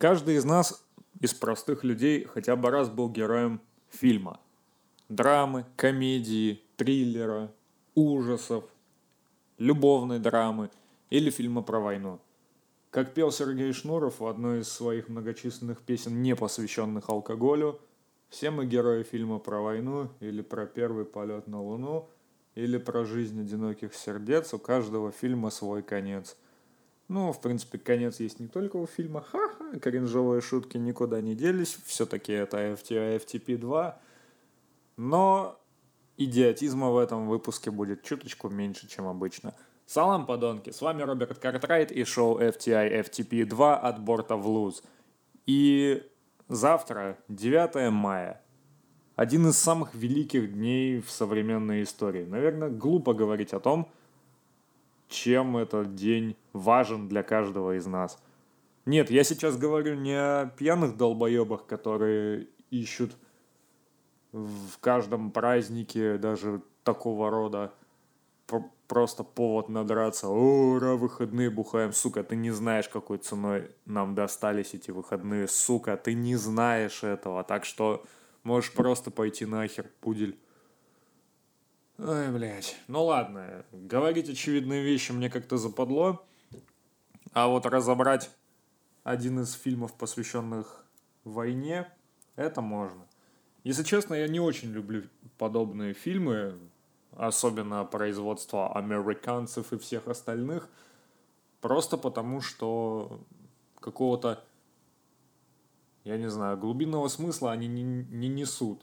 Каждый из нас, из простых людей, хотя бы раз был героем фильма. Драмы, комедии, триллера, ужасов, любовной драмы или фильма про войну. Как пел Сергей Шнуров в одной из своих многочисленных песен, не посвященных алкоголю, все мы герои фильма про войну или про первый полет на Луну или про жизнь одиноких сердец, у каждого фильма свой конец – ну, в принципе, конец есть не только у фильма. Ха-ха, кринжовые шутки никуда не делись. Все-таки это FTI FTP 2. Но идиотизма в этом выпуске будет чуточку меньше, чем обычно. Салам, подонки! С вами Роберт Картрайт и шоу FTI FTP 2 от борта в луз. И завтра, 9 мая, один из самых великих дней в современной истории. Наверное, глупо говорить о том, чем этот день важен для каждого из нас. Нет, я сейчас говорю не о пьяных долбоебах, которые ищут в каждом празднике даже такого рода просто повод надраться. О, ура, выходные бухаем. Сука, ты не знаешь, какой ценой нам достались эти выходные. Сука, ты не знаешь этого. Так что можешь просто пойти нахер, пудель. Ой, блядь. Ну ладно, говорить очевидные вещи мне как-то западло. А вот разобрать один из фильмов, посвященных войне, это можно. Если честно, я не очень люблю подобные фильмы, особенно производства американцев и всех остальных, просто потому что какого-то, я не знаю, глубинного смысла они не, не несут.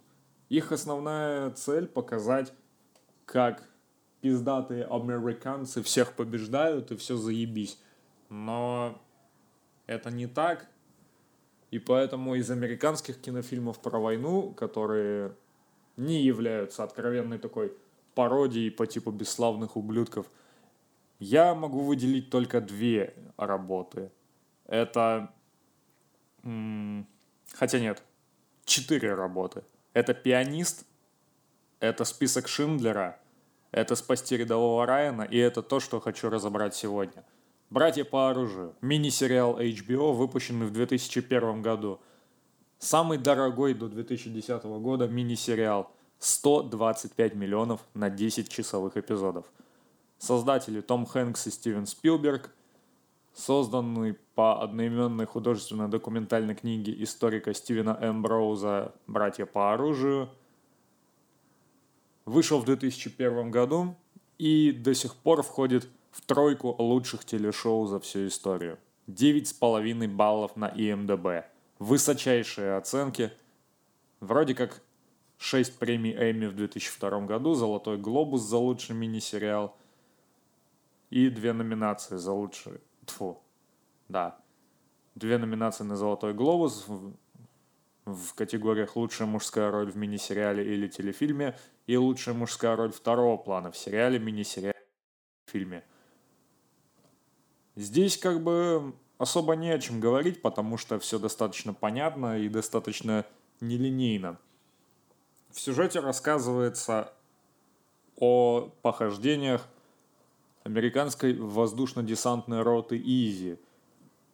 Их основная цель показать как пиздатые американцы всех побеждают и все заебись. Но это не так. И поэтому из американских кинофильмов про войну, которые не являются откровенной такой пародией по типу бесславных ублюдков, я могу выделить только две работы. Это... Хотя нет, четыре работы. Это «Пианист», это список Шиндлера, это спасти рядового Райана, и это то, что хочу разобрать сегодня. «Братья по оружию» – мини-сериал HBO, выпущенный в 2001 году. Самый дорогой до 2010 года мини-сериал – 125 миллионов на 10 часовых эпизодов. Создатели Том Хэнкс и Стивен Спилберг, созданный по одноименной художественно-документальной книге историка Стивена Эмброуза «Братья по оружию», Вышел в 2001 году и до сих пор входит в тройку лучших телешоу за всю историю. 9,5 баллов на IMDb. Высочайшие оценки. Вроде как 6 премий Эмми в 2002 году, Золотой Глобус за лучший мини-сериал и две номинации за лучший... Тьфу, да. Две номинации на Золотой Глобус в категориях «Лучшая мужская роль в мини-сериале или телефильме» и «Лучшая мужская роль второго плана в сериале, мини-сериале, фильме». Здесь как бы особо не о чем говорить, потому что все достаточно понятно и достаточно нелинейно. В сюжете рассказывается о похождениях американской воздушно-десантной роты «Изи»,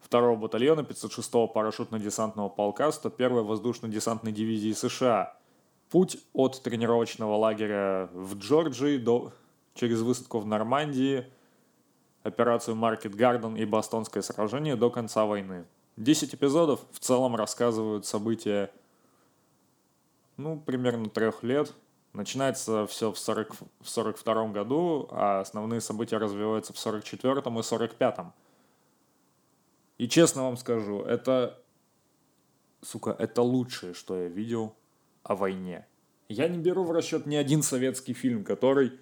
2 батальона 506-го парашютно-десантного полка 101-й воздушно-десантной дивизии США. Путь от тренировочного лагеря в Джорджии до, через высадку в Нормандии, операцию Маркет Гарден и Бостонское сражение до конца войны. 10 эпизодов в целом рассказывают события, ну, примерно трех лет. Начинается все в, 40, в 42 году, а основные события развиваются в 44 и 45 -м. И честно вам скажу, это, сука, это лучшее, что я видел о войне. Я не беру в расчет ни один советский фильм, который,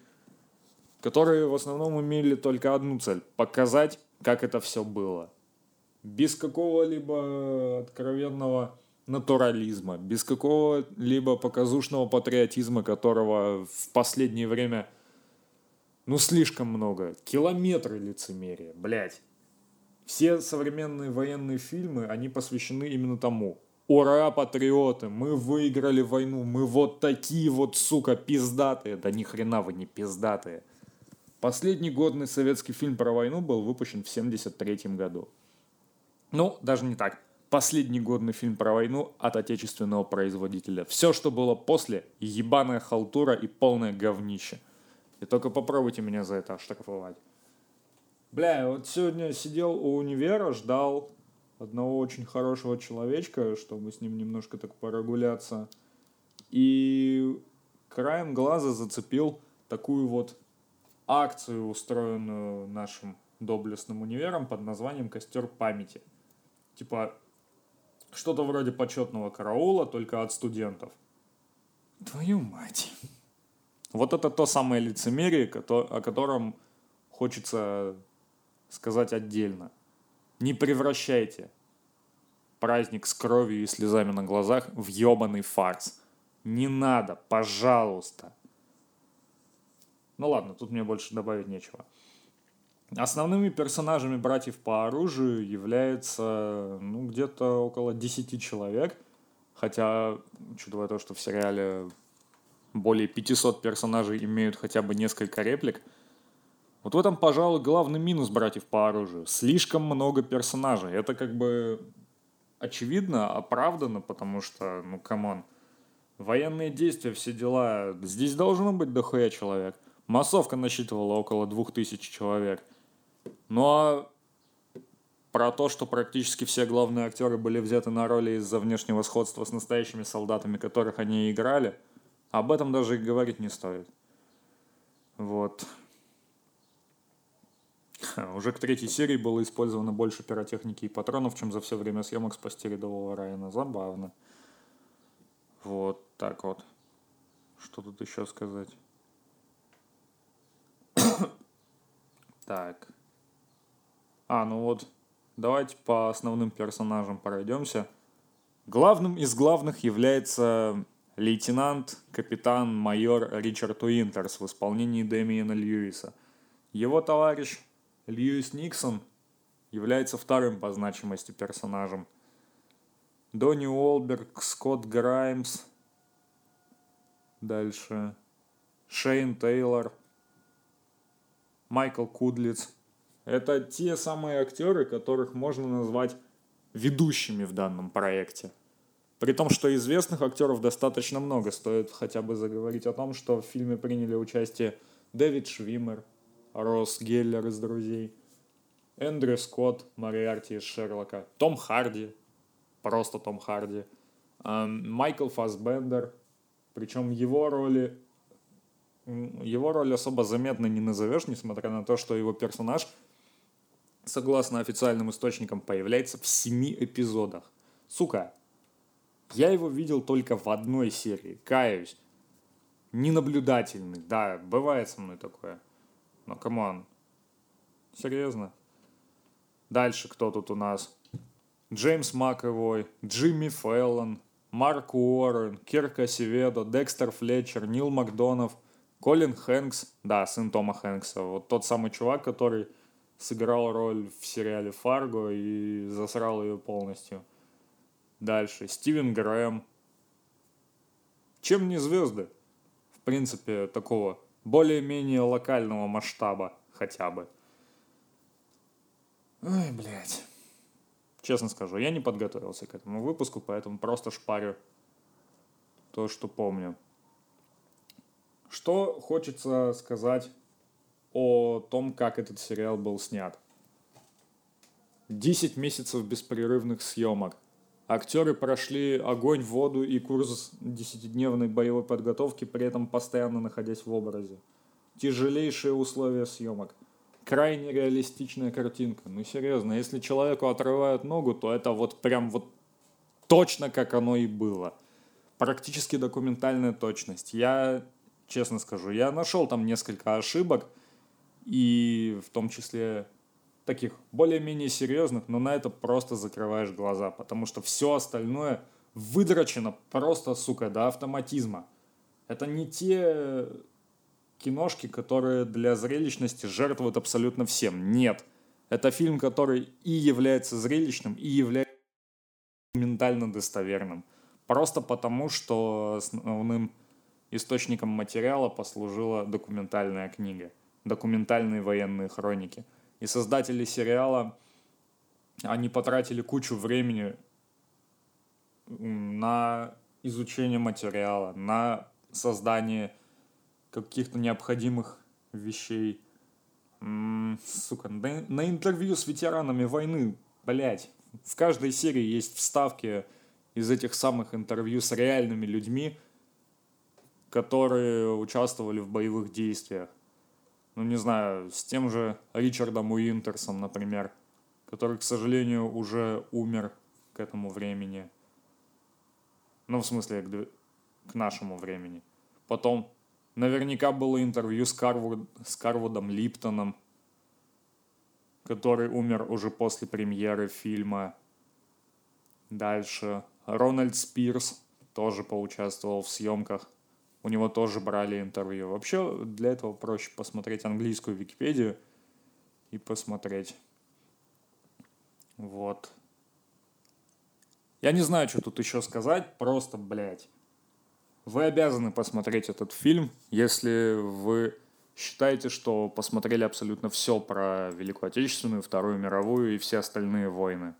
которые в основном имели только одну цель – показать, как это все было. Без какого-либо откровенного натурализма, без какого-либо показушного патриотизма, которого в последнее время, ну, слишком много. Километры лицемерия, блядь. Все современные военные фильмы, они посвящены именно тому. Ура, патриоты, мы выиграли войну, мы вот такие вот, сука, пиздатые. Да ни хрена вы не пиздатые. Последний годный советский фильм про войну был выпущен в 73 году. Ну, даже не так. последний годный фильм про войну от отечественного производителя. Все, что было после, ебаная халтура и полное говнище. И только попробуйте меня за это оштрафовать. Бля, вот сегодня сидел у универа, ждал одного очень хорошего человечка, чтобы с ним немножко так прогуляться. И краем глаза зацепил такую вот акцию, устроенную нашим доблестным универом под названием «Костер памяти». Типа, что-то вроде почетного караула, только от студентов. Твою мать. Вот это то самое лицемерие, о котором хочется сказать отдельно. Не превращайте праздник с кровью и слезами на глазах в ебаный фарс. Не надо, пожалуйста. Ну ладно, тут мне больше добавить нечего. Основными персонажами братьев по оружию является ну, где-то около 10 человек. Хотя, учитывая то, что в сериале более 500 персонажей имеют хотя бы несколько реплик, вот в этом, пожалуй, главный минус братьев по оружию. Слишком много персонажей. Это как бы очевидно, оправдано, потому что, ну, come on, военные действия, все дела. Здесь должно быть дохуя человек. Массовка насчитывала около двух тысяч человек. Ну а про то, что практически все главные актеры были взяты на роли из-за внешнего сходства с настоящими солдатами, которых они играли, об этом даже и говорить не стоит. Вот. Уже к третьей серии было использовано больше пиротехники и патронов, чем за все время съемок спасти рядового Райана. Забавно. Вот так вот. Что тут еще сказать? так. А, ну вот, давайте по основным персонажам пройдемся. Главным из главных является лейтенант, капитан, майор Ричард Уинтерс в исполнении Дэмиена Льюиса. Его товарищ Льюис Никсон является вторым по значимости персонажем. Донни Уолберг, Скотт Граймс, дальше Шейн Тейлор, Майкл Кудлиц – это те самые актеры, которых можно назвать ведущими в данном проекте. При том, что известных актеров достаточно много. Стоит хотя бы заговорить о том, что в фильме приняли участие Дэвид Швиммер, Росс Геллер из «Друзей», Эндрю Скотт, Мариарти из «Шерлока», Том Харди, просто Том Харди, Майкл Фасбендер, причем его роли его роль особо заметно не назовешь, несмотря на то, что его персонаж согласно официальным источникам, появляется в семи эпизодах. Сука, я его видел только в одной серии, каюсь. Ненаблюдательный, да, бывает со мной такое. Но, come on, серьезно. Дальше кто тут у нас? Джеймс Макэвой, Джимми Фэллон, Марк Уоррен, Кирк Асеведо, Декстер Флетчер, Нил Макдона, Колин Хэнкс, да, сын Тома Хэнкса, вот тот самый чувак, который сыграл роль в сериале «Фарго» и засрал ее полностью. Дальше. Стивен Грэм. Чем не звезды? В принципе, такого более-менее локального масштаба хотя бы. Ой, блядь. Честно скажу, я не подготовился к этому выпуску, поэтому просто шпарю то, что помню. Что хочется сказать о том, как этот сериал был снят. 10 месяцев беспрерывных съемок. Актеры прошли огонь, воду и курс 10-дневной боевой подготовки, при этом постоянно находясь в образе. Тяжелейшие условия съемок. Крайне реалистичная картинка. Ну серьезно, если человеку отрывают ногу, то это вот прям вот точно как оно и было. Практически документальная точность. Я, честно скажу, я нашел там несколько ошибок – и в том числе таких более-менее серьезных, но на это просто закрываешь глаза, потому что все остальное выдрачено просто, сука, до автоматизма. Это не те киношки, которые для зрелищности жертвуют абсолютно всем. Нет. Это фильм, который и является зрелищным, и является ментально достоверным. Просто потому, что основным источником материала послужила документальная книга – документальные военные хроники. И создатели сериала, они потратили кучу времени на изучение материала, на создание каких-то необходимых вещей. М-м, сука, на, на интервью с ветеранами войны, блять. В каждой серии есть вставки из этих самых интервью с реальными людьми, которые участвовали в боевых действиях. Ну, не знаю, с тем же Ричардом Уинтерсом, например, который, к сожалению, уже умер к этому времени. Ну, в смысле, к, к нашему времени. Потом наверняка было интервью с, Карвуд, с Карвудом Липтоном, который умер уже после премьеры фильма. Дальше. Рональд Спирс тоже поучаствовал в съемках. У него тоже брали интервью. Вообще, для этого проще посмотреть английскую Википедию и посмотреть. Вот. Я не знаю, что тут еще сказать. Просто, блядь. Вы обязаны посмотреть этот фильм, если вы считаете, что посмотрели абсолютно все про Великую Отечественную, Вторую мировую и все остальные войны.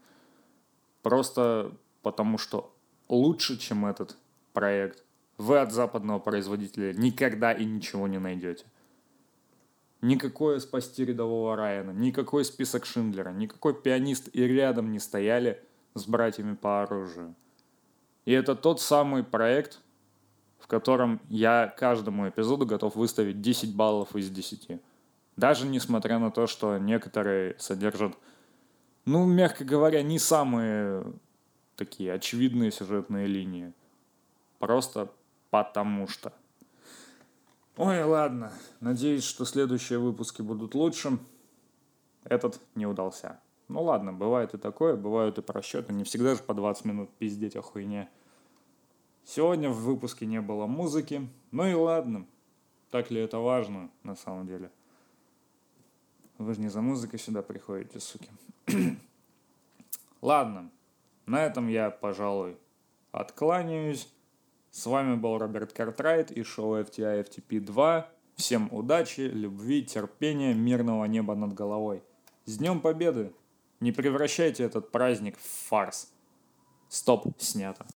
Просто потому что лучше, чем этот проект, вы от западного производителя никогда и ничего не найдете. Никакое спасти рядового Райана, никакой список Шиндлера, никакой пианист и рядом не стояли с братьями по оружию. И это тот самый проект, в котором я каждому эпизоду готов выставить 10 баллов из 10. Даже несмотря на то, что некоторые содержат, ну, мягко говоря, не самые такие очевидные сюжетные линии. Просто потому что. Ой, ладно. Надеюсь, что следующие выпуски будут лучше. Этот не удался. Ну ладно, бывает и такое, бывают и просчеты. Не всегда же по 20 минут пиздеть о хуйне. Сегодня в выпуске не было музыки. Ну и ладно. Так ли это важно на самом деле? Вы же не за музыкой сюда приходите, суки. ладно. На этом я, пожалуй, откланяюсь. С вами был Роберт Картрайт и шоу FTI FTP 2. Всем удачи, любви, терпения, мирного неба над головой. С Днем Победы! Не превращайте этот праздник в фарс. Стоп, снято.